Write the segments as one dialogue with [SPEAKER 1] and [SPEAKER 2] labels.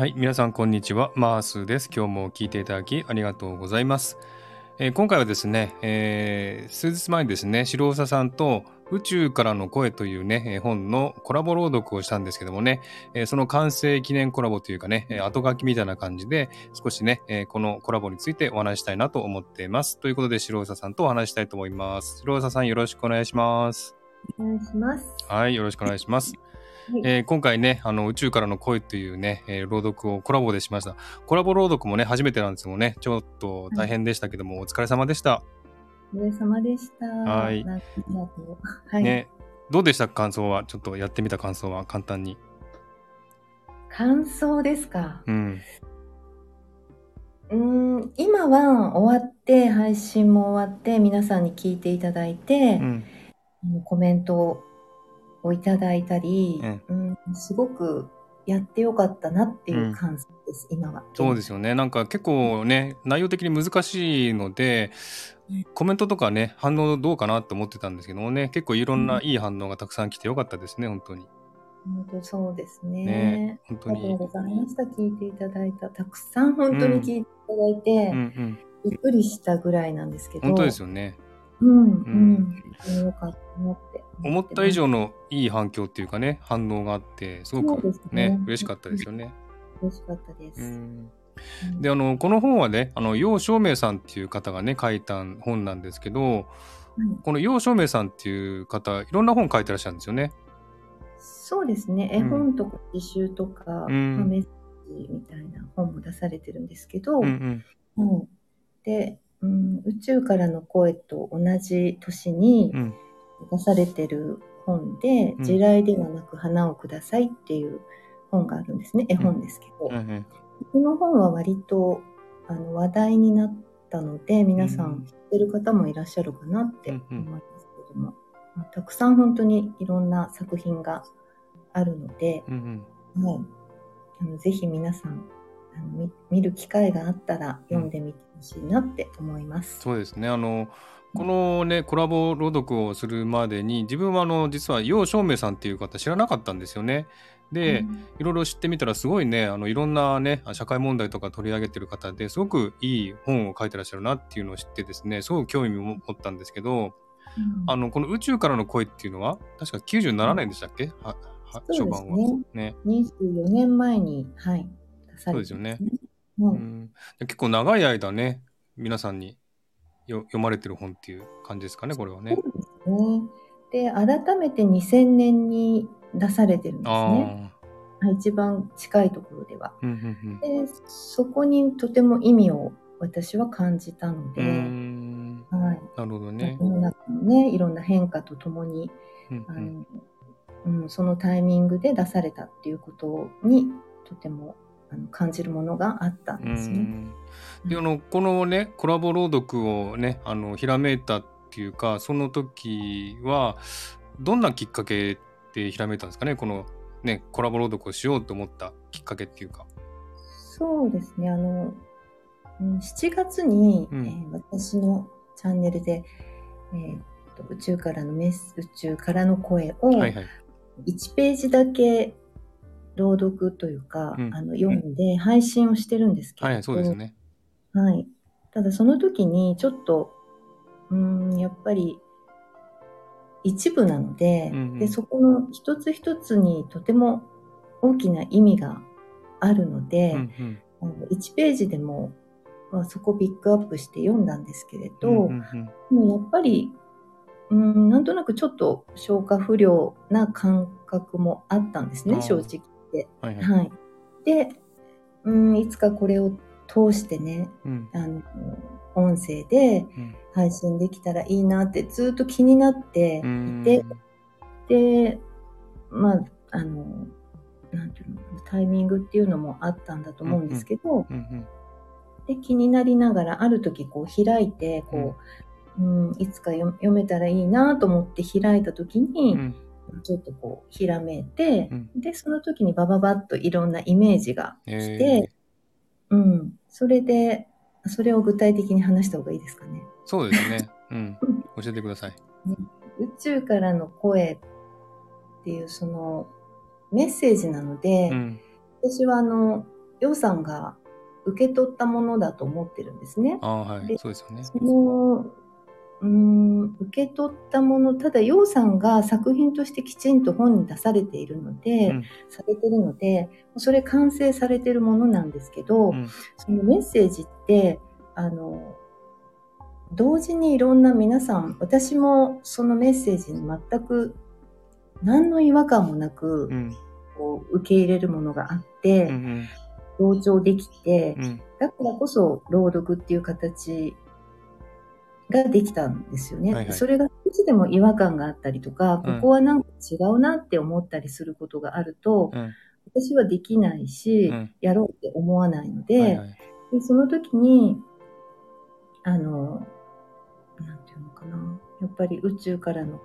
[SPEAKER 1] はい、皆さんこんにちは。マースです。今日も聞いていただきありがとうございます。えー今回はですね、えー数日前にですね、白長さんと宇宙からの声というね、えー本のコラボ朗読をしたんですけどもね、えーその完成記念コラボというかね、えー後書きみたいな感じで、少しね、えーこのコラボについてお話ししたいなと思っています。ということで、白長さんとお話ししたいと思います。白長さんよろしくお願いします。
[SPEAKER 2] お願いします。
[SPEAKER 1] はい、よろしくお願いします。
[SPEAKER 2] はい
[SPEAKER 1] えー今回ね、あの宇宙からの声というね、えー朗読をコラボでしました。コラボ朗読もね、初めてなんですよね。ちょっと大変でしたけども、お疲れ様でした。
[SPEAKER 2] お疲れ様でした。
[SPEAKER 1] はい。ね、どうでした？か感想は？ちょっとやってみた感想は簡単に。
[SPEAKER 2] 感想ですか？
[SPEAKER 1] うん。
[SPEAKER 2] うーん、今は終わって、配信も終わって、皆さんに聞いていただいて
[SPEAKER 1] う、ん。
[SPEAKER 2] コメントをいただいたり、
[SPEAKER 1] うん
[SPEAKER 2] うん、すごくやってよかったなっていう感想です、今は。
[SPEAKER 1] そうですよね。なんか結構ね、内容的に難しいので
[SPEAKER 2] うん、
[SPEAKER 1] コメントとかね、反応どうかなと思ってたんですけどもね、結構いろんないい反応がたくさん来てよかったですね、本当に。
[SPEAKER 2] 本当そうですね。
[SPEAKER 1] ね本当に。
[SPEAKER 2] ありがとうございました。聞いていただいた。たくさん本当に聞いていただいて、
[SPEAKER 1] うんうん。
[SPEAKER 2] びっくりしたぐらいなんですけど。
[SPEAKER 1] 本当ですよね。
[SPEAKER 2] うん、う
[SPEAKER 1] うん
[SPEAKER 2] ん。よかったなって。
[SPEAKER 1] 思った以上のいい反響っていうかね反応があってすごくね
[SPEAKER 2] ね
[SPEAKER 1] 嬉しかったですよね。
[SPEAKER 2] 嬉しかったです。
[SPEAKER 1] うん
[SPEAKER 2] うん
[SPEAKER 1] であのこの本はねあの楊照明さんっていう方がね書いた本なんですけど
[SPEAKER 2] はい
[SPEAKER 1] この楊照明さんっていう方いろんな本書いてらっしゃるんですよね。
[SPEAKER 2] そうですね。
[SPEAKER 1] うん
[SPEAKER 2] 絵本とか詩集とか、
[SPEAKER 1] うん
[SPEAKER 2] まあメッセージみたいな本も出されてるんですけど、
[SPEAKER 1] うんうん
[SPEAKER 2] うんで、うん、宇宙からの声と同じ年に
[SPEAKER 1] うん。
[SPEAKER 2] 出されてる本で、
[SPEAKER 1] うん。
[SPEAKER 2] 地雷ではなく花をくださいっていう本があるんですね。絵本ですけど。
[SPEAKER 1] うんうん。
[SPEAKER 2] この本は割とあの話題になったので皆さ
[SPEAKER 1] うん
[SPEAKER 2] ん。知ってる方もいらっしゃるかなって思いますけども、まあたくさん本当にいろんな作品があるので、
[SPEAKER 1] うんうん。
[SPEAKER 2] はい、あのぜひ皆さんあの見見る機会があったら読んでみてほしいなって思います。
[SPEAKER 1] そうですねあのこのねコラボ朗読をするまでに自分はあの実は楊照明さんっていう方知らなかったんですよね。で、
[SPEAKER 2] うん
[SPEAKER 1] いろいろ知ってみたらすごいねあのいろんなね社会問題とか取り上げてる方ですごくいい本を書いてらっしゃるなっていうのを知ってですねすごく興味を持ったんですけどあのこの宇宙からの声っていうのは確か97年でしたっけ、はは
[SPEAKER 2] そう
[SPEAKER 1] 初版は。
[SPEAKER 2] ね。
[SPEAKER 1] ね
[SPEAKER 2] 24年前に、はい、出されてます
[SPEAKER 1] そうですよね。
[SPEAKER 2] はい
[SPEAKER 1] うん、結構長い間ね皆さんによ読まれてる本っていう感じですかねこれはね。
[SPEAKER 2] ですね。で、改めて2000年に出されてるんですね。一番近いところでは。
[SPEAKER 1] あ。うんうん
[SPEAKER 2] で、そこにとても意味を私は感じたの
[SPEAKER 1] うん。う
[SPEAKER 2] で、はい。
[SPEAKER 1] なるほどね。
[SPEAKER 2] 世の中のね、いろんな変化とともに、あ
[SPEAKER 1] うんうん
[SPEAKER 2] の、うん、そのタイミングで出されたっていうことにとてもあの感じるものがあったん
[SPEAKER 1] う
[SPEAKER 2] ですね。
[SPEAKER 1] んであのこのねコラボ朗読をねあのひらめいたっていうかその時はどんなきっかけでひらめいたんですかね？このねコラボ朗読をしようと思ったきっかけっていうか。
[SPEAKER 2] そうですね。あの、うん7月に、
[SPEAKER 1] うん
[SPEAKER 2] えー私のチャンネルで、えーと宇宙からのメッセ宇宙からの声を
[SPEAKER 1] はいはい。
[SPEAKER 2] 1ページだけ朗読というか、
[SPEAKER 1] うん。
[SPEAKER 2] あの読んで配信をしてるんですけど、
[SPEAKER 1] はいはいそうですよね。
[SPEAKER 2] はい。ただその時にちょっと、うーん、やっぱり一部なので、
[SPEAKER 1] うんうん。
[SPEAKER 2] で、そこの一つ一つにとても大きな意味があるので、
[SPEAKER 1] うんうん。
[SPEAKER 2] あの1ページでも、まあ、そこをピックアップして読んだんですけれど、
[SPEAKER 1] うんうんうん。
[SPEAKER 2] もうやっぱり、うん、なんとなくちょっと消化不良な感覚もあったんですね、正直。言って。
[SPEAKER 1] はいはい。
[SPEAKER 2] はい。で、うん、いつかこれを通してね、
[SPEAKER 1] うん。
[SPEAKER 2] あの、音声で
[SPEAKER 1] うん。
[SPEAKER 2] 配信できたらいいなってずっと気になって
[SPEAKER 1] うん。
[SPEAKER 2] いて、で、まあ、あの、なんていうの、タイミングっていうのもあったんだと思うんですけど、
[SPEAKER 1] うんうん。
[SPEAKER 2] で、気になりながら、ある時こう開いて、こう、うん、いつか読読めたらいいなと思って開いた時に、
[SPEAKER 1] うん
[SPEAKER 2] ちょっとこう、ひらめいて、
[SPEAKER 1] うん
[SPEAKER 2] で、その時にバババッといろんなイメージが来
[SPEAKER 1] え
[SPEAKER 2] て、うん、それで、それを具体的に話した方がいいですかね。
[SPEAKER 1] ーそうですね。うん。教えてください。
[SPEAKER 2] 宇宙からの声っていうそのメッセージなので、
[SPEAKER 1] うん
[SPEAKER 2] 私はあの、洋さんが受け取ったものだと思ってるんですね。
[SPEAKER 1] ああはい
[SPEAKER 2] で
[SPEAKER 1] そうですよね。
[SPEAKER 2] そのうーん受け取ったものただ楊さんが作品としてきちんと本に出されているので、
[SPEAKER 1] うん。
[SPEAKER 2] されてるのでそれ完成されてるものなんですけど、
[SPEAKER 1] うん。
[SPEAKER 2] そのメッセージってあの同時にいろんな皆さん私もそのメッセージに全く何の違和感もなく、
[SPEAKER 1] うん。
[SPEAKER 2] こう受け入れるものがあって、
[SPEAKER 1] うんうん。
[SPEAKER 2] 同調できて、
[SPEAKER 1] うん。
[SPEAKER 2] だからこそ朗読っていう形ができたんですよね。
[SPEAKER 1] はいはい。
[SPEAKER 2] それが少しでも違和感があったりとか、
[SPEAKER 1] うん。
[SPEAKER 2] ここはなんか違うなって思ったりすることがあると、
[SPEAKER 1] うん。
[SPEAKER 2] 私はできないし、
[SPEAKER 1] うん。
[SPEAKER 2] やろうって思わないので、
[SPEAKER 1] はいはい。
[SPEAKER 2] でその時に、あの、なんていうのかな、やっぱり宇宙からの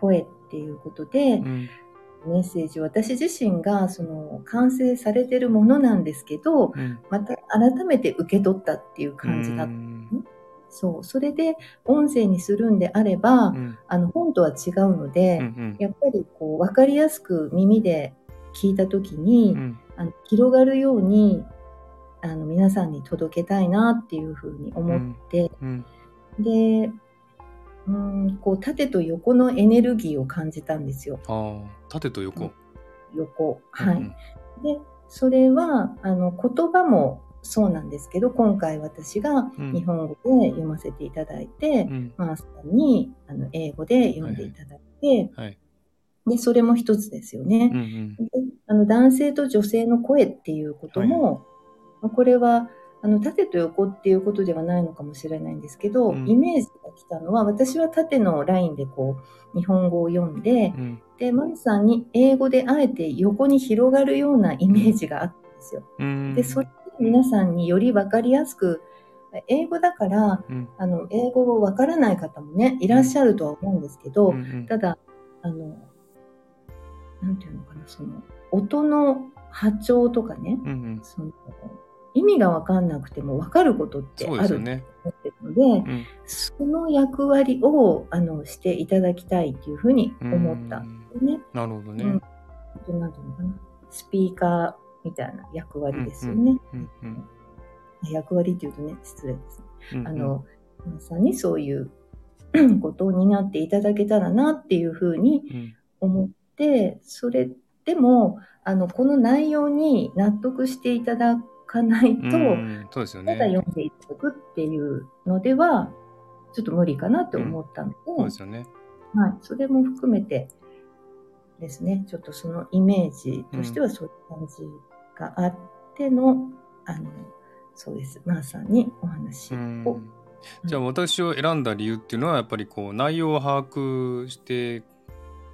[SPEAKER 2] 声っていうことで、
[SPEAKER 1] うん。
[SPEAKER 2] メッセージ私自身がその完成されてるものなんですけど、
[SPEAKER 1] うん。
[SPEAKER 2] また改めて受け取ったっていう感じだった。
[SPEAKER 1] うん
[SPEAKER 2] そう。それで音声にするんであれば、
[SPEAKER 1] うん
[SPEAKER 2] あの本とは違うので、
[SPEAKER 1] うんうん
[SPEAKER 2] やっぱりこう分かりやすく耳で聞いた時に、
[SPEAKER 1] うん
[SPEAKER 2] あの広がるようにあの皆さんに届けたいなっていうふうに思って、
[SPEAKER 1] うん
[SPEAKER 2] で、うん、こう縦と横のエネルギーを感じたんですよ。
[SPEAKER 1] ああ縦と横。
[SPEAKER 2] 横。はい。
[SPEAKER 1] うん
[SPEAKER 2] で、それは、あの、言葉もそうなんですけど、今回私が
[SPEAKER 1] うん。
[SPEAKER 2] 日本語で読ませていただいて、
[SPEAKER 1] うん。
[SPEAKER 2] マースさんにあの英語で読んでいただいて、
[SPEAKER 1] はい
[SPEAKER 2] で、それも一つですよね。
[SPEAKER 1] うんう。ん。
[SPEAKER 2] であの男性と女性の声っていうことも、まあこれはあの縦と横っていうことではないのかもしれないんですけど、
[SPEAKER 1] うん。
[SPEAKER 2] イメージが来たのは私は縦のラインでこう日本語を読んで、
[SPEAKER 1] うん。
[SPEAKER 2] でマルさんに英語であえて横に広がるようなイメージがあったんですよ。
[SPEAKER 1] うん。
[SPEAKER 2] でそれで皆さんにより分かりやすく英語だから
[SPEAKER 1] うん
[SPEAKER 2] あの英語を分からない方もねいらっしゃるとは思うんですけど、
[SPEAKER 1] うんうん
[SPEAKER 2] ただあのなんていうのかなその音の波長とかね、
[SPEAKER 1] うんうん
[SPEAKER 2] その意味が分かんなくても分かることってあると。思ってるので、
[SPEAKER 1] うん
[SPEAKER 2] その役割をあのしていただきたいっていうふうに思ったんですよね。
[SPEAKER 1] なるほどね。
[SPEAKER 2] うんなんていうのかなスピーカーみたいな役割ですよね。
[SPEAKER 1] うんうん
[SPEAKER 2] 役割っていうとね失礼ですね。
[SPEAKER 1] うんうん
[SPEAKER 2] あの皆さんにそういうことを担っていただけたらなっていうふうに
[SPEAKER 1] うん
[SPEAKER 2] 思ってそれでもあのこの内容に納得していただかないと、
[SPEAKER 1] うんそうですよ
[SPEAKER 2] ただ
[SPEAKER 1] ね。
[SPEAKER 2] 読んでいただくっていうのではちょっと無理かなって思ったので、
[SPEAKER 1] そうですよね。
[SPEAKER 2] はい、それも含めてですねちょっとそのイメージとしてはそういう感じがあっての、あのそうです。マーさんにお話を、
[SPEAKER 1] うん。じゃあ私を選んだ理由っていうのはやっぱりこう内容を把握して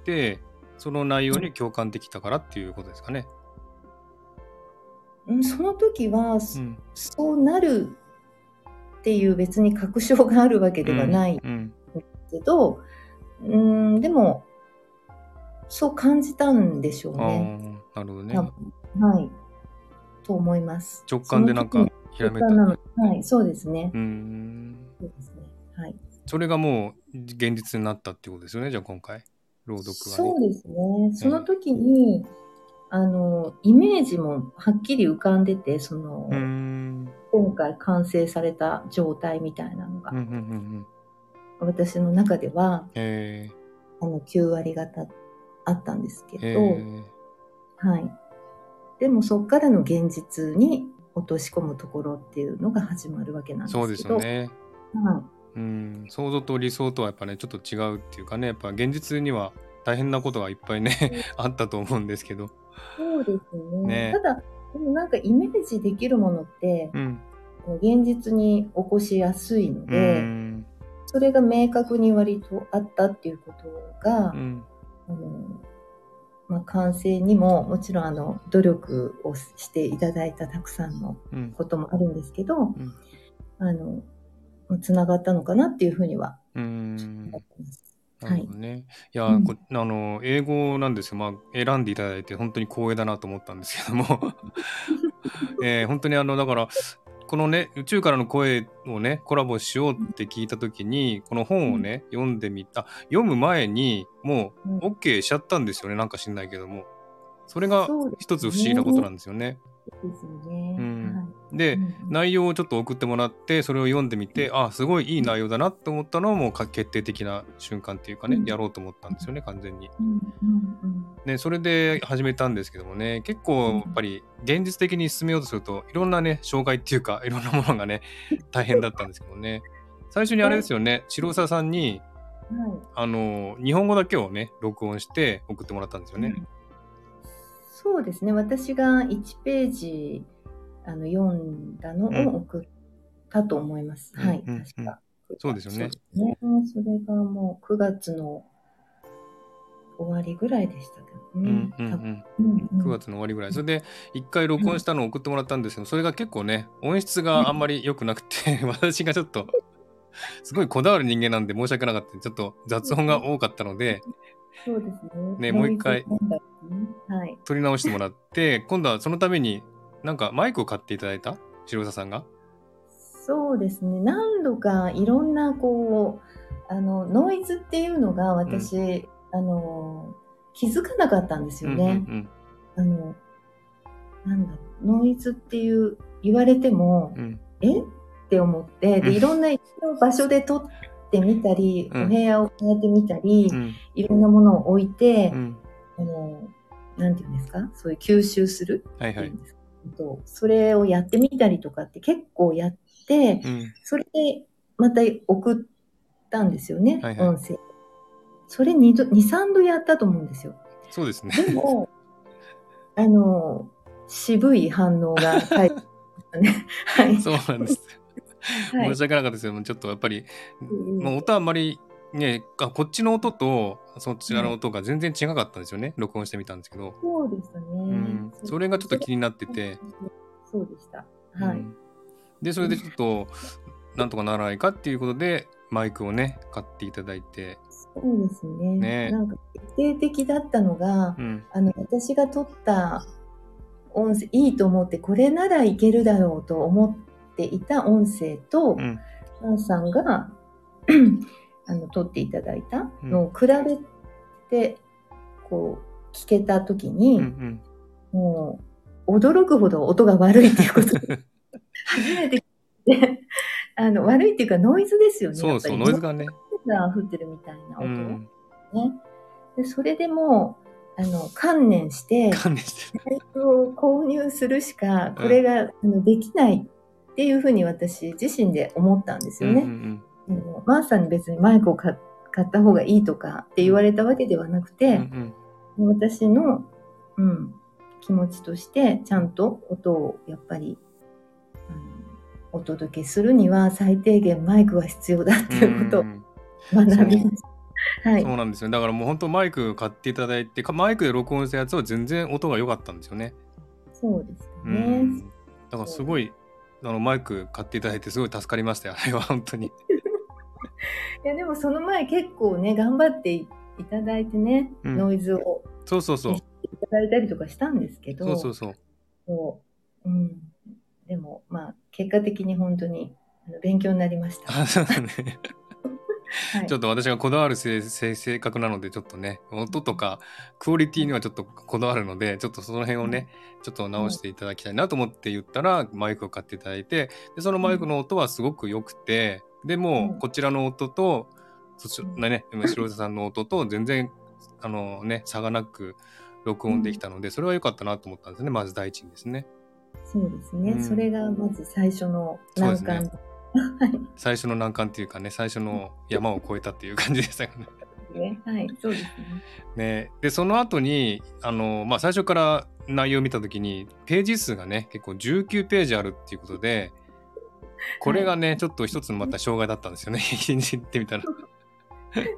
[SPEAKER 1] てその内容に共感できたからっていうことですかね。
[SPEAKER 2] うんその時は、
[SPEAKER 1] うん。
[SPEAKER 2] そうなるっていう別に確証があるわけではない
[SPEAKER 1] うん
[SPEAKER 2] けど、うん、でもそう感じたんでしょうね。
[SPEAKER 1] なるほどね。
[SPEAKER 2] はい。と思います。
[SPEAKER 1] 直感でなんかひらめいた
[SPEAKER 2] はい、そうですね。
[SPEAKER 1] うん
[SPEAKER 2] そうですね。はい。
[SPEAKER 1] それがもう現実になったっていうことですよねじゃあ今回朗読が
[SPEAKER 2] そう
[SPEAKER 1] ね。
[SPEAKER 2] ですね。その時に、あの、イメージもはっきり浮かんでて、その、
[SPEAKER 1] うん
[SPEAKER 2] 今回完成された状態みたいなのが、
[SPEAKER 1] うんうんうんうん
[SPEAKER 2] 私の中では、
[SPEAKER 1] え
[SPEAKER 2] あの、9割方あったんですけ
[SPEAKER 1] ー、
[SPEAKER 2] ど、
[SPEAKER 1] え
[SPEAKER 2] はい。でもそこからの現実に落とし込むところっていうのが始まるわけなん
[SPEAKER 1] ー、
[SPEAKER 2] ですけど。
[SPEAKER 1] そうですよね。
[SPEAKER 2] はい。
[SPEAKER 1] うん想像と理想とはやっぱねちょっと違うっていうかねやっぱ現実には大変なことがいっぱいねあったと思うんですけど。
[SPEAKER 2] そうですね。
[SPEAKER 1] ね
[SPEAKER 2] ただ、でもなんかイメージできるものって、
[SPEAKER 1] うん
[SPEAKER 2] 現実に起こしやすいの
[SPEAKER 1] う
[SPEAKER 2] で、
[SPEAKER 1] ん
[SPEAKER 2] それが明確に割とあったっていうことが、
[SPEAKER 1] うん
[SPEAKER 2] あのまあ、完成にももちろんあの努力をしていただいたたくさんの
[SPEAKER 1] うん
[SPEAKER 2] こともあるんですけど、
[SPEAKER 1] ん
[SPEAKER 2] あのつながったのかなっていうふうには
[SPEAKER 1] うん
[SPEAKER 2] 思ってます。
[SPEAKER 1] なるほどね。いや、
[SPEAKER 2] うん
[SPEAKER 1] こあの英語なんですよ。まあ選んでいただいて本当に光栄だなと思ったんですけども、えー本当にあのだからこのね宇宙からの声をねコラボしようって聞いた時にこの本をね、読んでみた読む前にもう
[SPEAKER 2] うん。
[SPEAKER 1] OK しちゃったんですよねなんか知んないけども。それが一つ不思議なことなんですよね。
[SPEAKER 2] ですよね。
[SPEAKER 1] うん。
[SPEAKER 2] はい。
[SPEAKER 1] で、
[SPEAKER 2] うん。
[SPEAKER 1] 内容をちょっと送ってもらってそれを読んでみてあすごいいい内容だなって思ったのはもうか決定的な瞬間っていうかね、
[SPEAKER 2] うん。
[SPEAKER 1] やろうと思ったんですよね完全に。
[SPEAKER 2] うんうんうん。
[SPEAKER 1] ね、それで始めたんですけどもね結構やっぱり現実的に進めようとするといろんなね障害っていうか いろんなものがね大変だったんですけどね。最初にあれですよね白沢さんに
[SPEAKER 2] はい。
[SPEAKER 1] あの日本語だけをね録音して送ってもらったんですよね。
[SPEAKER 2] そうですね。私が1ページあの読んだのを送ったと思います。
[SPEAKER 1] うん
[SPEAKER 2] はい、
[SPEAKER 1] うん
[SPEAKER 2] 確か。
[SPEAKER 1] そうですよね
[SPEAKER 2] そね。それがもう9月の終わりぐらいでしたけど
[SPEAKER 1] うん
[SPEAKER 2] ね。
[SPEAKER 1] うん9月の終わりぐらいそれで1回録音したのを送ってもらったんですけどそれが結構ね音質があんまり良くなくて 私がちょっとすごいこだわる人間なんで申し訳なかったちょっと雑音が多かったので
[SPEAKER 2] そうですね。
[SPEAKER 1] ねもう一回。
[SPEAKER 2] はい。
[SPEAKER 1] 撮り直してもらって 今度はそのためになんかマイクを買っていただいた？白沢さんが？
[SPEAKER 2] そうですね。何度かいろんなこう、あの、ノイズっていうのが私、あの、気づかなかったんですよね。
[SPEAKER 1] うん
[SPEAKER 2] あの、なんだ、ノイズっていう言われても、
[SPEAKER 1] うんうん
[SPEAKER 2] え？って思って、
[SPEAKER 1] うん
[SPEAKER 2] で、いろんな場所で撮ってみたり、
[SPEAKER 1] うん
[SPEAKER 2] お部屋を変えてみたり、
[SPEAKER 1] うん
[SPEAKER 2] いろんなものを置いて、
[SPEAKER 1] うん
[SPEAKER 2] あの、なんていうんですか？そういう吸収する
[SPEAKER 1] はいはい
[SPEAKER 2] それをやってみたりとかって結構やって、
[SPEAKER 1] うん
[SPEAKER 2] それでまた送ったんですよね、
[SPEAKER 1] はいはい
[SPEAKER 2] 音声。それ2度、2、3度やったと思うんですよ。
[SPEAKER 1] そうですね。
[SPEAKER 2] でも、あの、渋い反応が返ってきましたね。はい。
[SPEAKER 1] そうなんです。
[SPEAKER 2] はい。
[SPEAKER 1] 申し訳なかったですよ。ちょっとやっぱり、
[SPEAKER 2] うん
[SPEAKER 1] まあ、音あんまりねあこっちの音とそちらの音が全然違かったんですよね、録音してみたんですけど、
[SPEAKER 2] そうでしたね。
[SPEAKER 1] うん、それがちょっと気になってて、
[SPEAKER 2] そうでした。はい。
[SPEAKER 1] うんでそれでちょっとなんとかならないかっていうことでマイクをね買っていただいて、
[SPEAKER 2] そうですね。
[SPEAKER 1] ね。
[SPEAKER 2] なんか決定的だったのが、
[SPEAKER 1] うん。
[SPEAKER 2] あの、私が撮った音声、いいと思って、これならいけるだろうと思っていた音声と
[SPEAKER 1] う、ん。
[SPEAKER 2] マンさんが あの撮っていただいたのを比べて、こう、聞けたとき
[SPEAKER 1] うん
[SPEAKER 2] に、
[SPEAKER 1] うん。
[SPEAKER 2] もう、驚くほど音が悪いっていうことで 初めて聞いて、あの、悪いっていうかノイズですよね。
[SPEAKER 1] そうそうノイズがね、
[SPEAKER 2] が降ってるみたいな
[SPEAKER 1] う
[SPEAKER 2] 音、
[SPEAKER 1] ん、
[SPEAKER 2] ね。で、それでもう、あの、観念して、
[SPEAKER 1] 観念して
[SPEAKER 2] を購入するしか、これが、あのできないっていうふうに私自身で思ったんですよね。
[SPEAKER 1] うんうん
[SPEAKER 2] あのマーさんに別にマイクを買買った方がいいとかって言われたわけではなく
[SPEAKER 1] うん
[SPEAKER 2] て、
[SPEAKER 1] うん
[SPEAKER 2] 私の、うん、気持ちとしてちゃんと音をやっぱり、あのお届けするには最低限マイクは必要だっていうことを
[SPEAKER 1] うん
[SPEAKER 2] 学びました。はい。
[SPEAKER 1] そうなんですよだからもう本当マイク買っていただいてかマイクで録音したやつは全然音が良かったんですよね。
[SPEAKER 2] そうです
[SPEAKER 1] う
[SPEAKER 2] ね。
[SPEAKER 1] んだからすごいあのマイク買っていただいてすごい助かりましたよあれは 本当に。
[SPEAKER 2] いやでもその前結構ね頑張っていただいてね、
[SPEAKER 1] うん
[SPEAKER 2] ノイズを
[SPEAKER 1] そうそうそう
[SPEAKER 2] いただいたりとかしたんですけど
[SPEAKER 1] そうそうそう。
[SPEAKER 2] そううん、でもまあ結果的に本当にあの勉強になりました。
[SPEAKER 1] あそうだね
[SPEAKER 2] はい。
[SPEAKER 1] ちょっと私がこだわる性性性格なのでちょっとね音とかクオリティにはちょっとこだわるのでちょっとその辺をねちょっと直していただきたいなと思って言ったらマイクを買っていただいてでそのマイクの音はすごく良くてでも
[SPEAKER 2] うん。
[SPEAKER 1] こちらの音とそち
[SPEAKER 2] うん。
[SPEAKER 1] ね白田さんの音と全然あのね差がなく録音できたのでそれは良かったなと思ったんですね。まず第一にですね。
[SPEAKER 2] そうですね、
[SPEAKER 1] うん。
[SPEAKER 2] それがまず最初の難関
[SPEAKER 1] そう 最初の難関っていうかね最初の山を越えたっていう感じでしたよね。
[SPEAKER 2] はい、そうですね。
[SPEAKER 1] ね、でその後にあの、まあ、最初から内容を見た時にページ数がね結構19ページあるっていうことでこれがね、ちょっと一つのまた障害だったんですよね一日行ってみたら。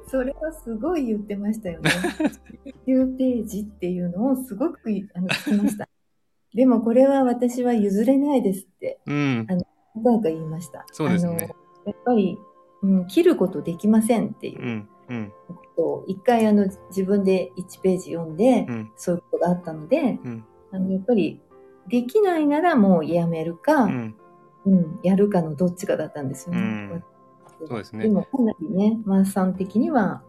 [SPEAKER 2] それはすごい言ってましたよね。9ページっていうのをすごくあの聞きました。でもこれは私は譲れないですって
[SPEAKER 1] うん
[SPEAKER 2] 何回か言いました。
[SPEAKER 1] そうですね。
[SPEAKER 2] あのやっぱり、うん、切ることできませんっていう。ことを一回あの自分で1ページ読んで、
[SPEAKER 1] うん。
[SPEAKER 2] そういうことがあったので、
[SPEAKER 1] うん。
[SPEAKER 2] あのやっぱりできないならもうやめるか、
[SPEAKER 1] う
[SPEAKER 2] うん
[SPEAKER 1] ん
[SPEAKER 2] やるかのどっちかだったんですよね。
[SPEAKER 1] うん。そうですね。
[SPEAKER 2] でもかなりね、マーさん的には、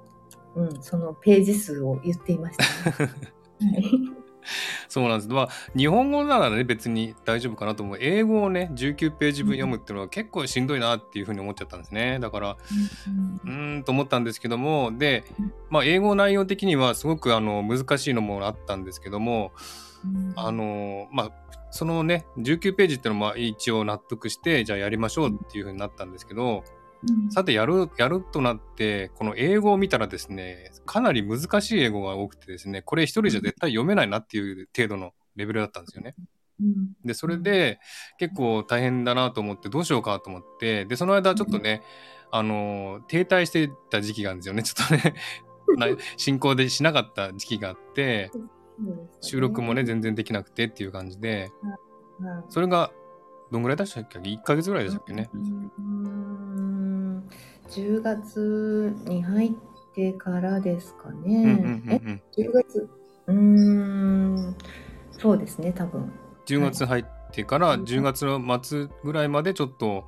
[SPEAKER 2] うん、そのページ数を言っていました、ね。は い
[SPEAKER 1] そうなんです。まあ、日本語ならね、別に大丈夫かなと思う。英語をね、19ページ分読むっていうのは結構しんどいなっていうふうに思っちゃったんですね。だから、うーんと思ったんですけども、で、まあ、英語内容的にはすごくあの難しいのもあったんですけども、あの、まあ、そのね、19ページっていうのも一応納得して、じゃあやりましょうっていうふうになったんですけど、さてやる、やるとなって、この英語を見たらですね、かなり難しい英語が多くてですね、これ一人じゃ絶対読めないなっていう程度のレベルだったんですよね。で、それで結構大変だなと思って、どうしようかと思って、で、その間ちょっとね、あの、停滞してた時期があるんですよね。ちょっとね、な進行でしなかった時期があって、収録もね、全然できなくてっていう感じで、それが、どんぐらいでしたっけ ?1 ヶ月ぐらいでしたっけね
[SPEAKER 2] ？10月に入ってからですか
[SPEAKER 1] うんうんうんうん。
[SPEAKER 2] 10月？うーん、そうですね、多分。
[SPEAKER 1] 10月入ってから10月の末ぐらいまでちょっと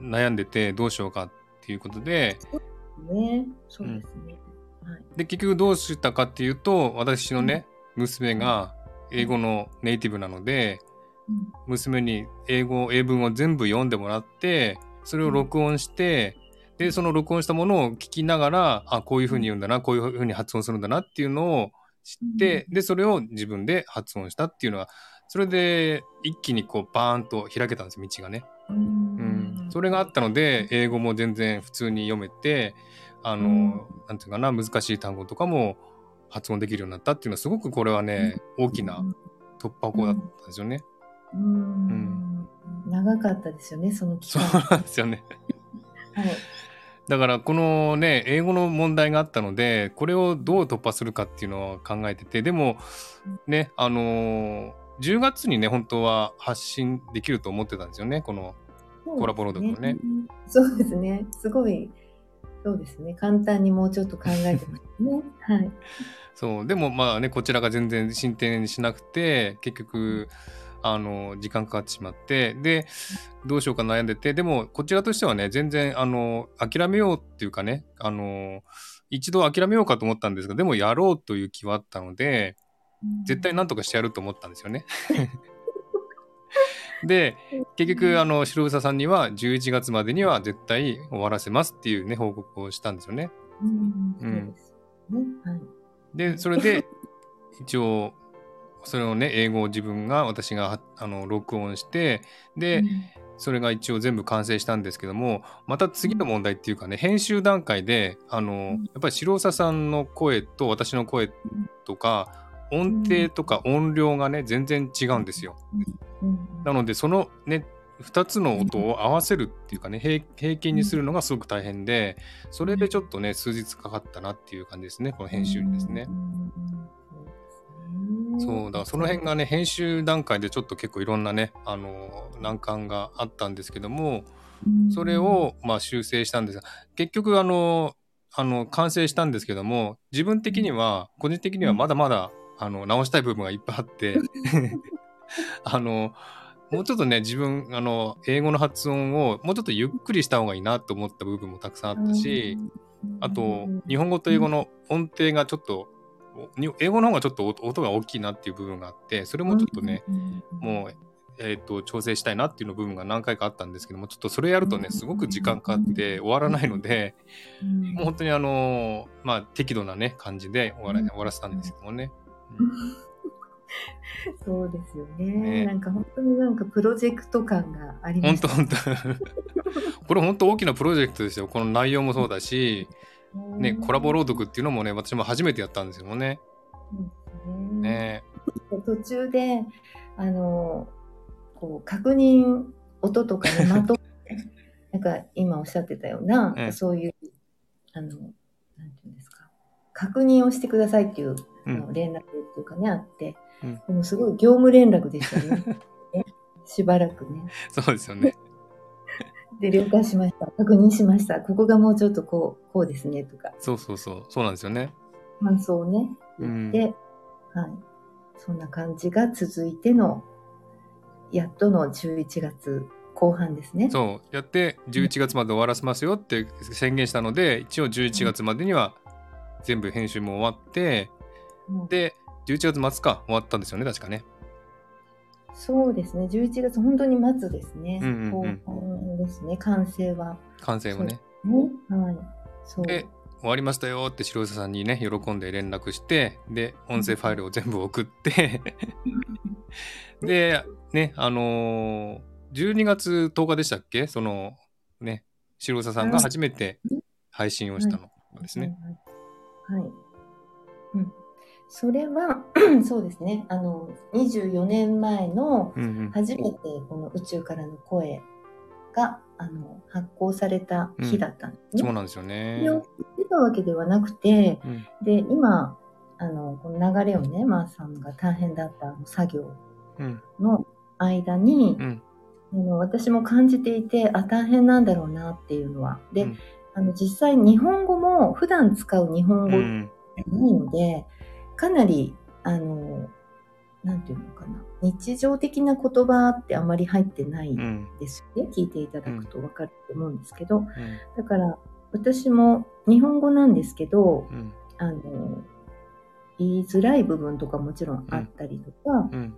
[SPEAKER 1] 悩んでてどうしようかっていうことで
[SPEAKER 2] ね、そうですね。はい。
[SPEAKER 1] で結局どうしたかっていうと私のね娘が英語のネイティブなので娘に英語英文を全部読んでもらってそれを録音してでその録音したものを聞きながらあこういうふうに言うんだなこういうふうに発音するんだなっていうのを知ってでそれを自分で発音したっていうのはそれで一気にこうバーンと開けたんです道がね。
[SPEAKER 2] う
[SPEAKER 1] うん、それがあったので英語も全然普通に読めてあの、
[SPEAKER 2] うん。
[SPEAKER 1] なんていうかな難しい単語とかも発音できるようになったっていうのはすごくこれはね、大きな突破口だったんですよね。
[SPEAKER 2] うん長かったですよね、その期
[SPEAKER 1] そう
[SPEAKER 2] 間。
[SPEAKER 1] なんですよね。
[SPEAKER 2] はい。
[SPEAKER 1] だからこのね英語の問題があったのでこれをどう突破するかっていうのを考えててでもねあのー10月にね本当は発信できると思ってたんですよねこのコラボ朗読をね。
[SPEAKER 2] そうですね。すごい、そうですね。簡単にもうちょっと考えてましたね。はい。
[SPEAKER 1] そうでもまあねこちらが全然進展しなくて結局あの時間かかってしまってでどうしようか悩んでてでもこちらとしてはね全然あの諦めようっていうかねあの一度諦めようかと思ったんですがでもやろうという気はあったので絶対なんとかしてやると思ったんですよね。で結局あの白房さんには11月までには絶対終わらせますっていうね報告をしたんですよね。
[SPEAKER 2] うん、そうですね。はい。
[SPEAKER 1] でそれで 一応それをね英語を自分が私がはあの録音してで、それが一応全部完成したんですけどもまた次の問題っていうかね編集段階であのやっぱり白佐さんの声と私の声とか音程とか音量がね全然違うんですよ。
[SPEAKER 2] うん、
[SPEAKER 1] なのでそのね2つの音を合わせるっていうかね平平均にするのがすごく大変でそれでちょっとね数日かかったなっていう感じですねこの編集にですね。そうだからその辺がね編集段階でちょっと結構いろんなねあの難関があったんですけどもそれをまあ修正したんですが結局あのあの完成したんですけども自分的には個人的にはまだまだあの直したい部分がいっぱいあって あのもうちょっとね自分あの英語の発音をもうちょっとゆっくりした方がいいなと思った部分もたくさんあったしあと日本語と英語の音程がちょっとに英語の方がちょっと音音が大きいなっていう部分があってそれもちょっとねもう、えー、と調整したいなっていうの部分が何回かあったんですけどもちょっとそれやるとねすごく時間かかって終わらないので
[SPEAKER 2] うん、
[SPEAKER 1] もう本当にあのまあ適度なね感じで終わら終わらせたんですけどもね。
[SPEAKER 2] そうですよね。
[SPEAKER 1] ね。
[SPEAKER 2] なんか本当になんかプロジェクト感がありました
[SPEAKER 1] 本当本当。これ本当大きなプロジェクトですよ。この内容もそうだし、ね、コラボ朗読っていうのもね私も初めてやったんですよね。
[SPEAKER 2] うん
[SPEAKER 1] ね。
[SPEAKER 2] 途中であのこう確認音とかねまと なんか今おっしゃってたような、
[SPEAKER 1] ええ。
[SPEAKER 2] そういうあのなんていうんですか確認をしてくださいっていう、
[SPEAKER 1] うん。
[SPEAKER 2] あの連絡っていうかねあって、
[SPEAKER 1] うん。
[SPEAKER 2] でもすごい業務連絡でしたねね。しばらくね。
[SPEAKER 1] そうですよね。
[SPEAKER 2] で了解しました。確認しました。ここがもうちょっとこうこうですねとか。
[SPEAKER 1] そうそうそう。そうなんですよね。
[SPEAKER 2] 感想をね。
[SPEAKER 1] うん。
[SPEAKER 2] 言って、はい、そんな感じが続いてのやっとの11月後半ですね。
[SPEAKER 1] そう。やって11月まで終わらせますよって宣言したので一応11月までには全部編集も終わって
[SPEAKER 2] うん。
[SPEAKER 1] で11月末か。終わったんですよね、確かね。
[SPEAKER 2] そうですね、11月本当に末ですね。
[SPEAKER 1] うんうんうん。
[SPEAKER 2] 後半ですね、完成は。
[SPEAKER 1] 完成もね。
[SPEAKER 2] ね、はい。そう。
[SPEAKER 1] で、終わりましたよって白 isa さんにね、喜んで連絡して、で、音声ファイルを全部送って、で、ね、あのー12月10日でしたっけ？その、ね、白 isa さんが初めて配信をしたのですね。
[SPEAKER 2] はい。はい。うん。それは、そうですね、あの、24年前の。初めてこの宇宙からの声が、あの、発行された日だったんですね。
[SPEAKER 1] そうなんですよね
[SPEAKER 2] それ。を言ってたわけではなくて、
[SPEAKER 1] うん
[SPEAKER 2] で、今、あの、この流れをね、マーさんが大変だったあの作業
[SPEAKER 1] うん。
[SPEAKER 2] の間に、
[SPEAKER 1] うん。
[SPEAKER 2] あの私も感じていて、あ、大変なんだろうなっていうのは。で、
[SPEAKER 1] うん
[SPEAKER 2] あの実際日本語も普段使う日本語。ないので、かなり、あの、なんていうのかな、日常的な言葉ってあまり入ってない
[SPEAKER 1] うん。
[SPEAKER 2] ですよね。聞いていただくとわかると思うんですけど、
[SPEAKER 1] うん。
[SPEAKER 2] だから私も日本語なんですけど、
[SPEAKER 1] うん。
[SPEAKER 2] あの、言いづらい部分とかもちろんあったりとか、
[SPEAKER 1] うん。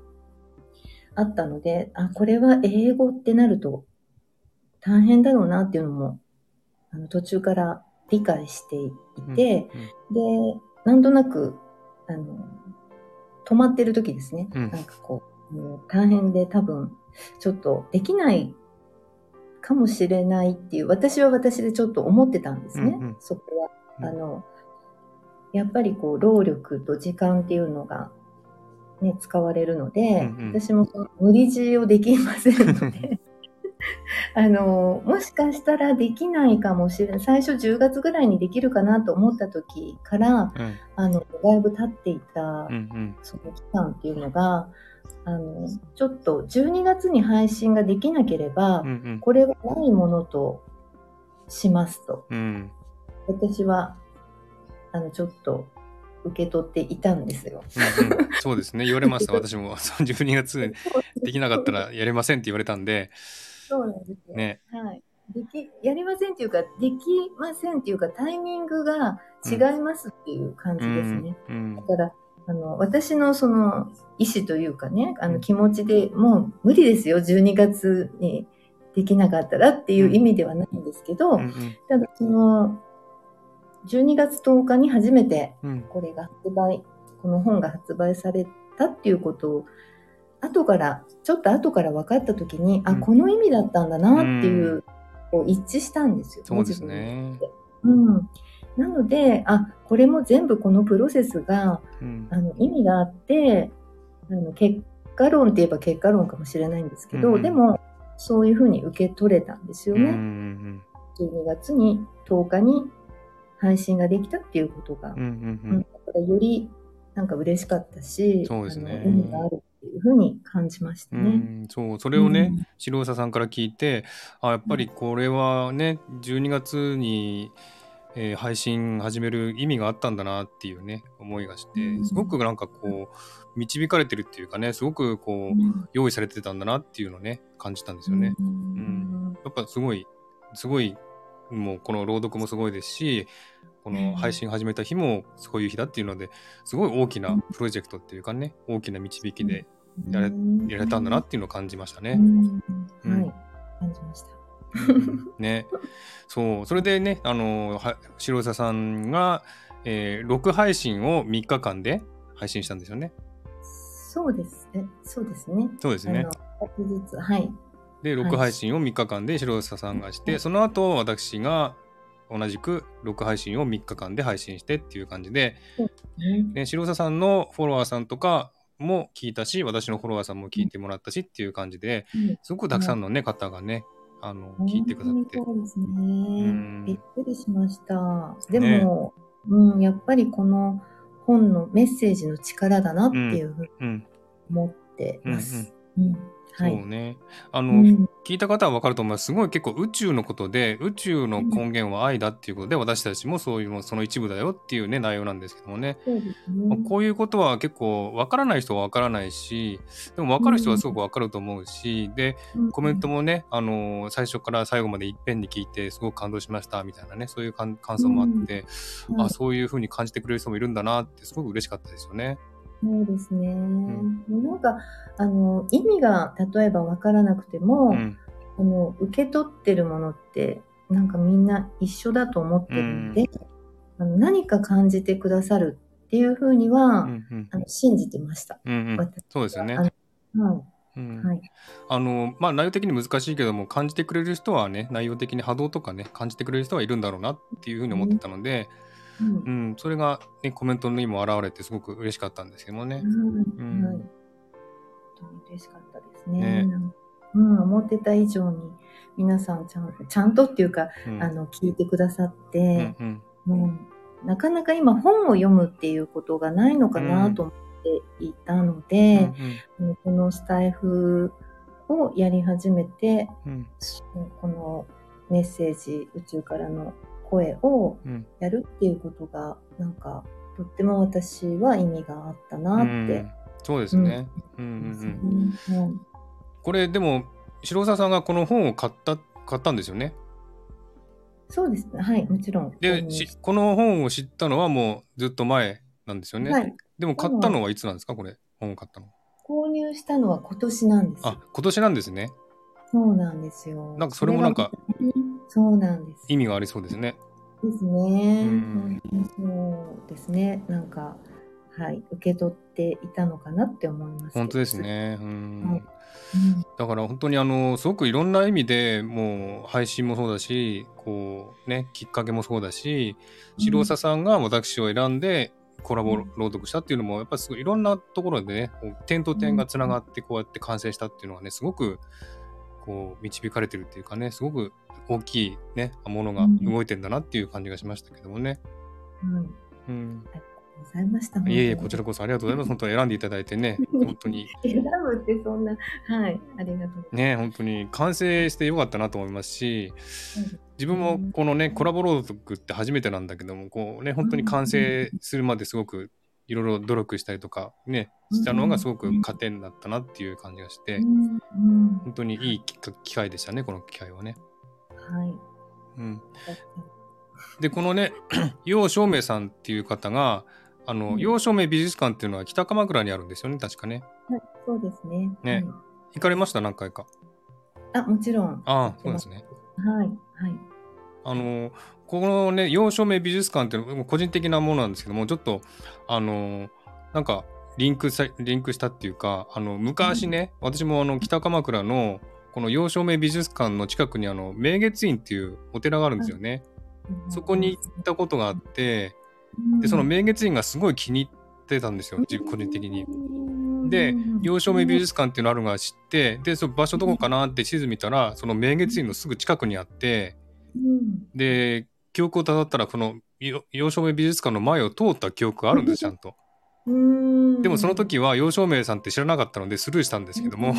[SPEAKER 2] あったので、あ、これは英語ってなると大変だろうなっていうのも、あの途中から理解していて、で、なんとなく、あの、止まってる時ですね。
[SPEAKER 1] うん
[SPEAKER 2] なんかこう、もう大変で多分、ちょっとできないかもしれないっていう、私は私でちょっと思ってたんですね。
[SPEAKER 1] うんうん
[SPEAKER 2] そこは。
[SPEAKER 1] うん
[SPEAKER 2] あの、やっぱりこう、労力と時間っていうのが、ね、使われるので、
[SPEAKER 1] うんうん
[SPEAKER 2] 私もその無理強いをできませんので、あの、もしかしたらできないかもしれない。最初10月ぐらいにできるかなと思った時から、
[SPEAKER 1] うん。
[SPEAKER 2] あの、だいぶ経っていた
[SPEAKER 1] うん。うん。
[SPEAKER 2] その期間っていうのが、あの、ちょっと12月に配信ができなければ、
[SPEAKER 1] うん。うん。
[SPEAKER 2] これはないものとしますと。
[SPEAKER 1] うん。
[SPEAKER 2] 私は、あの、ちょっと受け取っていたんですよ。
[SPEAKER 1] うんうん そうですね。言われました。私も。そう12月できなかったらやれませんって言われたんで、
[SPEAKER 2] そうなんですよ。
[SPEAKER 1] ね。
[SPEAKER 2] はい。でき、やりませんっていうか、できませんっていうか、タイミングが違いますっていう感じですね。
[SPEAKER 1] うん
[SPEAKER 2] だ。から、あの、私のその意思というかね、あ
[SPEAKER 1] うん
[SPEAKER 2] の気持ちでもう無理ですよ、12月にできなかったらっていう意味ではないんですけど、
[SPEAKER 1] うんうん
[SPEAKER 2] ただその、12月10日に初めて
[SPEAKER 1] うん
[SPEAKER 2] これが発売、この本が発売されたっていうことを、後から、ちょっと後から分かったときに、あ、
[SPEAKER 1] うん
[SPEAKER 2] この意味だったんだなっていう、こう一致したんですよ、
[SPEAKER 1] そうですね。
[SPEAKER 2] うん。なので、あ、これも全部このプロセスが、
[SPEAKER 1] うん
[SPEAKER 2] あの、意味があって、あの、結果論って言えば結果論かもしれないんですけど、
[SPEAKER 1] うんうん
[SPEAKER 2] でも、そういうふうに受け取れたんですよ
[SPEAKER 1] うんう
[SPEAKER 2] ね。
[SPEAKER 1] ん
[SPEAKER 2] 12月に、10日に配信ができたっていうことが。
[SPEAKER 1] うんうんう
[SPEAKER 2] うんんだからより、なんか嬉しかったし、
[SPEAKER 1] そうですね。
[SPEAKER 2] 意味があるっていうふうに感じました
[SPEAKER 1] う
[SPEAKER 2] ね。
[SPEAKER 1] んそう。それをね、
[SPEAKER 2] うん
[SPEAKER 1] さんから聞いてあやっぱりこれはね12月に、えー配信始める意味があったんだなっていうね思いがして
[SPEAKER 2] うん。
[SPEAKER 1] すごくなんかこう導かれてるっていうかねすごくこう、
[SPEAKER 2] うん。
[SPEAKER 1] 用意されてたんだなっていうのをね感じたんですよね。
[SPEAKER 2] うん。
[SPEAKER 1] やっぱすごいすごいもうこの朗読もすごいですしこの配信始めた日もそういう日だっていうのですごい大きなプロジェクトっていうかね大きな導きでやれやれたんだなっていうのを感じましたね。
[SPEAKER 2] うん
[SPEAKER 1] うん
[SPEAKER 2] はい、感じました。
[SPEAKER 1] ね、そうそれでねあのは白澤さんが、えー、6配信を3日間で配信したんですよね。
[SPEAKER 2] そうですね。そうですね。
[SPEAKER 1] そうですね
[SPEAKER 2] はい。
[SPEAKER 1] で6配信を3日間で白澤さんがして、その後私が同じく6配信を3日間で配信してっていう感じで、ね、白澤さんのフォロワーさんとかも聞いたし私のフォロワーさんも聞いてもらったしっていう感じですごくたくさんの、ね方がねあの聞いてくださって。
[SPEAKER 2] そうですね。
[SPEAKER 1] ん。
[SPEAKER 2] びっくりしました。でも、うん、やっぱりこの本のメッセージの力だなっていうふうに
[SPEAKER 1] うん。
[SPEAKER 2] 思ってます。うんい。
[SPEAKER 1] うね。あの、
[SPEAKER 2] うん
[SPEAKER 1] 聞いた方は分かると思います。すごい結構宇宙のことで、宇宙の根源は愛だっていうことで、私たちもそういうの、その一部だよっていうね、内容なんですけどもね。
[SPEAKER 2] そうです
[SPEAKER 1] まあ
[SPEAKER 2] ね。
[SPEAKER 1] こういうことは結構分からない人は分からないし、でも分かる人はすごく分かると思うし、で、コメントもね、あの最初から最後までいっぺんに聞いて、すごく感動しましたみたいなね、そういう感感想もあって、
[SPEAKER 2] うん
[SPEAKER 1] あ、そういうふうに感じてくれる人もいるんだなって、すごく嬉しかったですよね。
[SPEAKER 2] そうですね。なんか、あの、意味が例えばわからなくても、
[SPEAKER 1] うん。
[SPEAKER 2] あの、受け取ってるものって、なんかみんな一緒だと思ってるので、あの何か感じてくださるっていうふうには、
[SPEAKER 1] うんうん
[SPEAKER 2] あの信じてました。
[SPEAKER 1] うんうん
[SPEAKER 2] 私
[SPEAKER 1] そうですよね
[SPEAKER 2] はい。はい。
[SPEAKER 1] あのまあ内容的に難しいけども感じてくれる人はね内容的に波動とかね感じてくれる人はいるんだろうなっていうふうに思ってたので、
[SPEAKER 2] うん
[SPEAKER 1] うん、それが、ね、コメントにも現れてすごく嬉しかったんですけどもね。
[SPEAKER 2] うん。
[SPEAKER 1] ん。
[SPEAKER 2] はい。本当に嬉しかったですね。
[SPEAKER 1] ね。
[SPEAKER 2] うん、思ってた以上に皆さんちゃんちゃんとっていうか、
[SPEAKER 1] うん。
[SPEAKER 2] あの聞いてくださっ
[SPEAKER 1] うん
[SPEAKER 2] て、
[SPEAKER 1] うん。
[SPEAKER 2] うんなかなか今本を読むっていうことがないのかなと思っていたので、うんこのスタイフをやり始めて、
[SPEAKER 1] うん。
[SPEAKER 2] このメッセージ宇宙からの声を
[SPEAKER 1] うん
[SPEAKER 2] やるっていうことがなんかとっても私は意味があったな
[SPEAKER 1] う
[SPEAKER 2] って
[SPEAKER 1] んそうですね。うんうんうん
[SPEAKER 2] うん
[SPEAKER 1] これでも白沢さんがこの本を買った買ったんですよね？
[SPEAKER 2] そうですね。はい、もちろん。購
[SPEAKER 1] でこの本を知ったのはもうずっと前なんですよね？
[SPEAKER 2] はい、
[SPEAKER 1] でも買ったのはいつなんですか？これ本を買ったの。
[SPEAKER 2] 購入したのは今年なんです。
[SPEAKER 1] あ今年なんですね。
[SPEAKER 2] そうなんですよ。
[SPEAKER 1] なんかそれもなんか
[SPEAKER 2] そうなんです。
[SPEAKER 1] 意味がありそうですね。
[SPEAKER 2] ですね。そうですね。なんか、はい、受け取っていたのかなって思います。
[SPEAKER 1] 本当です。ね。うん
[SPEAKER 2] はい
[SPEAKER 1] だから本当にあのすごくいろんな意味でもう配信もそうだしこうねきっかけもそうだし白佐さんが私を選んでコラボ
[SPEAKER 2] うん
[SPEAKER 1] 朗読したっていうのもやっぱすごいいろんなところでね点と点がつながってこうやって完成したっていうのはねすごくこう導かれてるっていうかねすごく大きいねものが動いてんだなっていう感じがしましたけどもね。
[SPEAKER 2] うんはい、
[SPEAKER 1] うん、
[SPEAKER 2] ございました。
[SPEAKER 1] いえいえこち
[SPEAKER 2] ら。
[SPEAKER 1] らこそありがとうございます本当に選んでいただいてね 本当に
[SPEAKER 2] 選ぶってそんな、はい、ありがとう。
[SPEAKER 1] ね本当に完成してよかったなと思いますし
[SPEAKER 2] うん
[SPEAKER 1] 自分もこのねコラボ朗読って初めてなんだけどもこうね本当に完成するまですごくいろいろ努力したりとかねしたのがすごく糧になったなっていう感じがして本当にいいき機会でしたねこの機会はね。
[SPEAKER 2] はい。
[SPEAKER 1] うん、でこのね 楊照明さんっていう方があの
[SPEAKER 2] うん
[SPEAKER 1] 楊照明美術館っていうのは北鎌倉にあるんですよね確かね。
[SPEAKER 2] はい、そうですね。
[SPEAKER 1] ね
[SPEAKER 2] はい
[SPEAKER 1] 行かれました？何回か。
[SPEAKER 2] あ、もちろん。
[SPEAKER 1] ああそうですね。
[SPEAKER 2] はい、はい。
[SPEAKER 1] あのこのね洋照明美術館っていうのは個人的なものなんですけどもちょっとあのなんかリンクさリンクしたっていうかあの昔ね、私もあの北鎌倉のこの洋照明美術館の近くにあの明月院っていうお寺があるんですよね。そこに行ったことがあってでその明月院がすごい気に入ってたんですよ個人的に。で洋照明美術館っていうのあるのが知ってでその場所どこかなって地図見たらその明月院のすぐ近くにあって。
[SPEAKER 2] うん
[SPEAKER 1] で記憶をたどったらこのよ洋照明美術館の前を通った記憶があるんですちゃんと。
[SPEAKER 2] うん。
[SPEAKER 1] でもその時は洋照明さんって知らなかったのでスルーしたんですけども、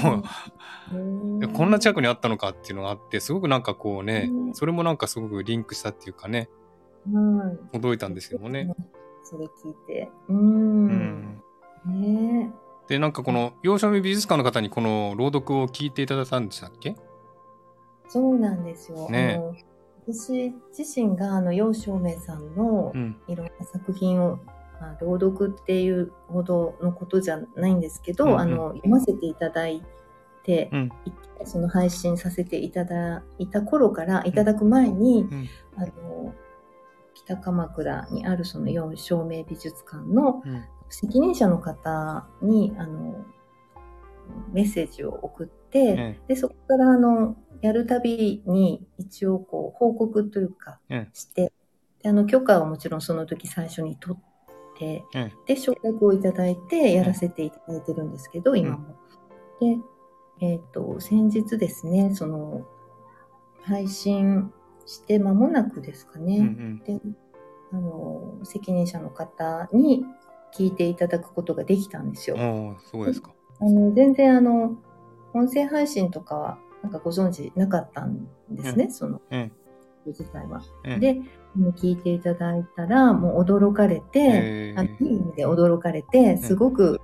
[SPEAKER 2] うん
[SPEAKER 1] こんな近くにあったのかっていうのがあってすごくなんかこうね
[SPEAKER 2] うん。
[SPEAKER 1] それもなんかすごくリンクしたっていうかね
[SPEAKER 2] はい。
[SPEAKER 1] 驚いたんですけどもね。
[SPEAKER 2] それ聞いて。う。
[SPEAKER 1] うん。ん
[SPEAKER 2] ね。
[SPEAKER 1] でなんかこの洋照明美術館の方にこの朗読を聞いていただいたんでしたっけ？
[SPEAKER 2] そうなんですよ。
[SPEAKER 1] ね。
[SPEAKER 2] 私自身があの楊照明さんの
[SPEAKER 1] うん。
[SPEAKER 2] いろんな作品を、まあ、朗読っていうほどのことじゃないんですけど、
[SPEAKER 1] うんうん。
[SPEAKER 2] あの読ませていただいて、
[SPEAKER 1] うん。
[SPEAKER 2] その配信させていただいた頃からいただく前に、
[SPEAKER 1] うん。
[SPEAKER 2] あの北鎌倉にあるその四照明美術館の
[SPEAKER 1] うん。
[SPEAKER 2] 責任者の方にあのメッセージを送って、
[SPEAKER 1] え
[SPEAKER 2] でそこからあのやるたびに一応こう報告というか
[SPEAKER 1] え
[SPEAKER 2] して、であの許可をもちろんその時最初に取って、
[SPEAKER 1] え
[SPEAKER 2] で承諾をいただいてやらせていただいてるんですけど、今も。で、えっ、と、先日ですね、その、配信して間もなくですかね、
[SPEAKER 1] うんうん
[SPEAKER 2] で、あの、責任者の方に聞いていただくことができたんですよ。
[SPEAKER 1] そうですか。
[SPEAKER 2] あの全然あの、音声配信とかは、なんかご存知なかったんですね、その、
[SPEAKER 1] え
[SPEAKER 2] 自体は。
[SPEAKER 1] ええ
[SPEAKER 2] で、聞いていただいたら、もう驚かれて、
[SPEAKER 1] え
[SPEAKER 2] あのいい意味で驚かれて、すごく、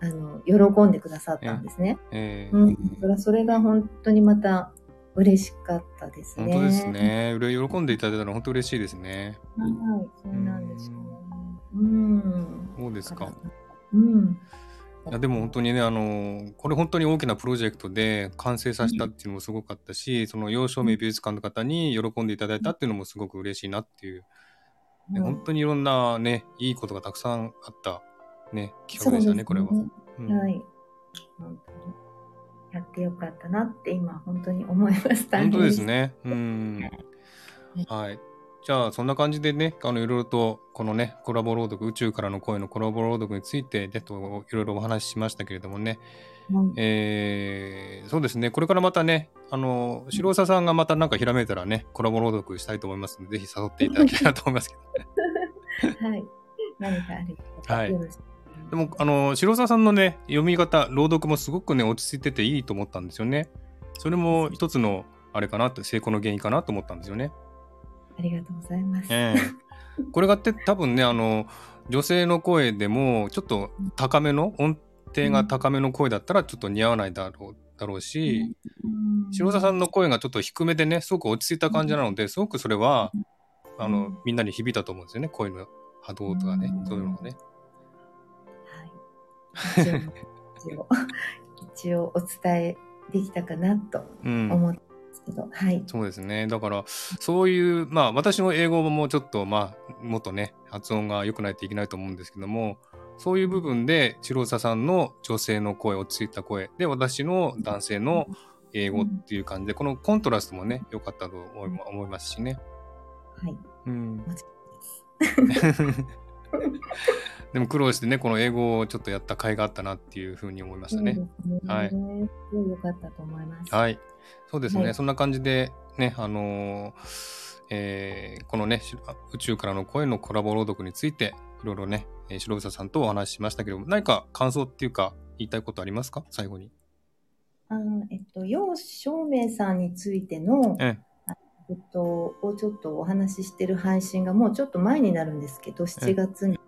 [SPEAKER 2] あの、喜んでくださったんですね。
[SPEAKER 1] ええ
[SPEAKER 2] うん。それはそれが本当にまた嬉しかったですね。
[SPEAKER 1] 本当です。ね。うれ喜んでいただいたら本当嬉しいですね。
[SPEAKER 2] はい、そうなんですよね。うん。
[SPEAKER 1] そうですか。
[SPEAKER 2] うん。
[SPEAKER 1] いやでも本当にね、あのこれ本当に大きなプロジェクトで完成させたっていうのもすごかったし、その幼少名美術館の方に喜んでいただいたっていうのもすごく嬉しいなっていう、ね
[SPEAKER 2] うん
[SPEAKER 1] 本当にいろんなね、いいことがたくさんあった、ね、企画でしたね、これは。うん
[SPEAKER 2] はい。本当に。やってよかったなって今本当に思いました。
[SPEAKER 1] 本当です。ね。うん。はい。じゃあ、そんな感じでね、あの、いろいろと、このね、コラボ朗読、宇宙からの声のコラボ朗読について、でと、いろいろお話ししましたけれどもね、
[SPEAKER 2] はい
[SPEAKER 1] えーそうですね、これからまたね、あの、白佐さんがまたなんかひらめいたらね、コラボ朗読したいと思いますので、ぜひ誘っていただけたらと思いますけど。
[SPEAKER 2] はい。何かあれば、
[SPEAKER 1] はいでも、あの、白沢さんのね、読み方、朗読もすごくね、落ち着いてていいと思ったんですよね。それも一つの、あれかなって、成功の原因かなと思ったんですよね。
[SPEAKER 2] ありがとうございます。
[SPEAKER 1] ええこれがって多分ね、あの、女性の声でも、ちょっと高めの、音程が高めの声だったら、ちょっと似合わないだろうだろうし、
[SPEAKER 2] うん
[SPEAKER 1] 白沢さんの声がちょっと低めでね、すごく落ち着いた感じなので、すごくそれは、あの
[SPEAKER 2] うん、
[SPEAKER 1] みんなに響いたと思うんですよね、声の波動とかね
[SPEAKER 2] う、ん
[SPEAKER 1] そういうのがね。
[SPEAKER 2] はい。一応、一応、お伝えできたかなと
[SPEAKER 1] うん。
[SPEAKER 2] 思ったんですけど、はい。
[SPEAKER 1] そうですね。だから、そういう、まあ、私の英語もちょっと、まあ、もっとね、発音が良くないといけないと思うんですけども、そういう部分で、白佐さんの女性の声、落ち着いた声、で、私の男性の英語っていう感じで、このコントラストもね、良かったと思いますしね。
[SPEAKER 2] はい。
[SPEAKER 1] うん。
[SPEAKER 2] で
[SPEAKER 1] も苦労してね、この英語をちょっとやった甲斐があったなっていうふうに思いましたね。
[SPEAKER 2] ね。
[SPEAKER 1] はい
[SPEAKER 2] すごい良かったと思います。
[SPEAKER 1] はい。そうですね。
[SPEAKER 2] はい
[SPEAKER 1] そんな感じで、ね、あのーえーこのね、し宇宙からの声のコラボ朗読について、いろいろね、えー白房さんとお話ししましたけども、何か感想っていうか、言いたいことありますか？最後に。
[SPEAKER 2] あのえっと、楊照明さんについての、
[SPEAKER 1] え
[SPEAKER 2] えっと、をちょっとお話ししてる配信がもうちょっと前になるんですけど、7月に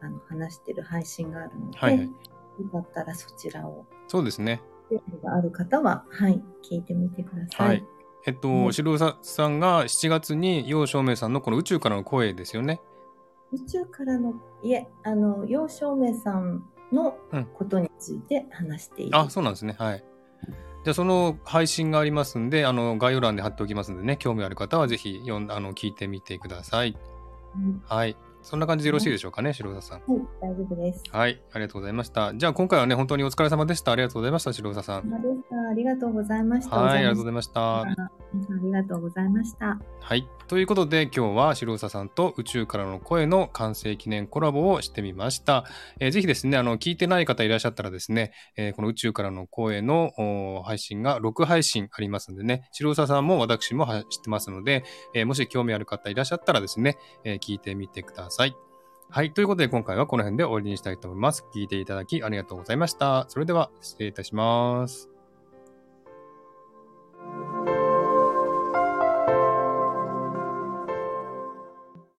[SPEAKER 2] あの話してる配信があるので、
[SPEAKER 1] はいはい
[SPEAKER 2] よかったらそちらを、
[SPEAKER 1] そうですね。
[SPEAKER 2] 興味がある方は、はい、聞いてみてください。
[SPEAKER 1] はい。えっと、
[SPEAKER 2] ね
[SPEAKER 1] 白房さんが7月に楊照明さんのこの宇宙からの声ですよね。
[SPEAKER 2] 宇宙からの、いえ、あの、楊照明さんの
[SPEAKER 1] うん
[SPEAKER 2] ことについて話している。
[SPEAKER 1] あ、そうなんですね。はい。じゃあ、その配信がありますんで、あの、概要欄で貼っておきますんでね、興味ある方はぜひ読んあの聞いてみてください。
[SPEAKER 2] うん
[SPEAKER 1] はい。そんな感じでよろしいでしょうかね、白田さん。
[SPEAKER 2] はい、大丈夫です。
[SPEAKER 1] はい、ありがとうございました。じゃあ今回はね、本当にお疲れ様でした。ありがとうございました、白田さん。
[SPEAKER 2] ありがとうございました。
[SPEAKER 1] はい、ありがとうご
[SPEAKER 2] い
[SPEAKER 1] ざいました。
[SPEAKER 2] ありがとうございました。
[SPEAKER 1] はい。ということで、今日は白田さんと宇宙からの声の完成記念コラボをしてみました。えーぜひですね、あの、聞いてない方いらっしゃったらですね、えーこの宇宙からの声の配信が6配信ありますんでね、白田さんも私も知ってますので、えーもし興味ある方いらっしゃったらですね、えー聞いてみてください。はい。ということで、今回はこの辺で終わりにしたいと思います。聞いていただきありがとうございました。それでは、失礼いたします。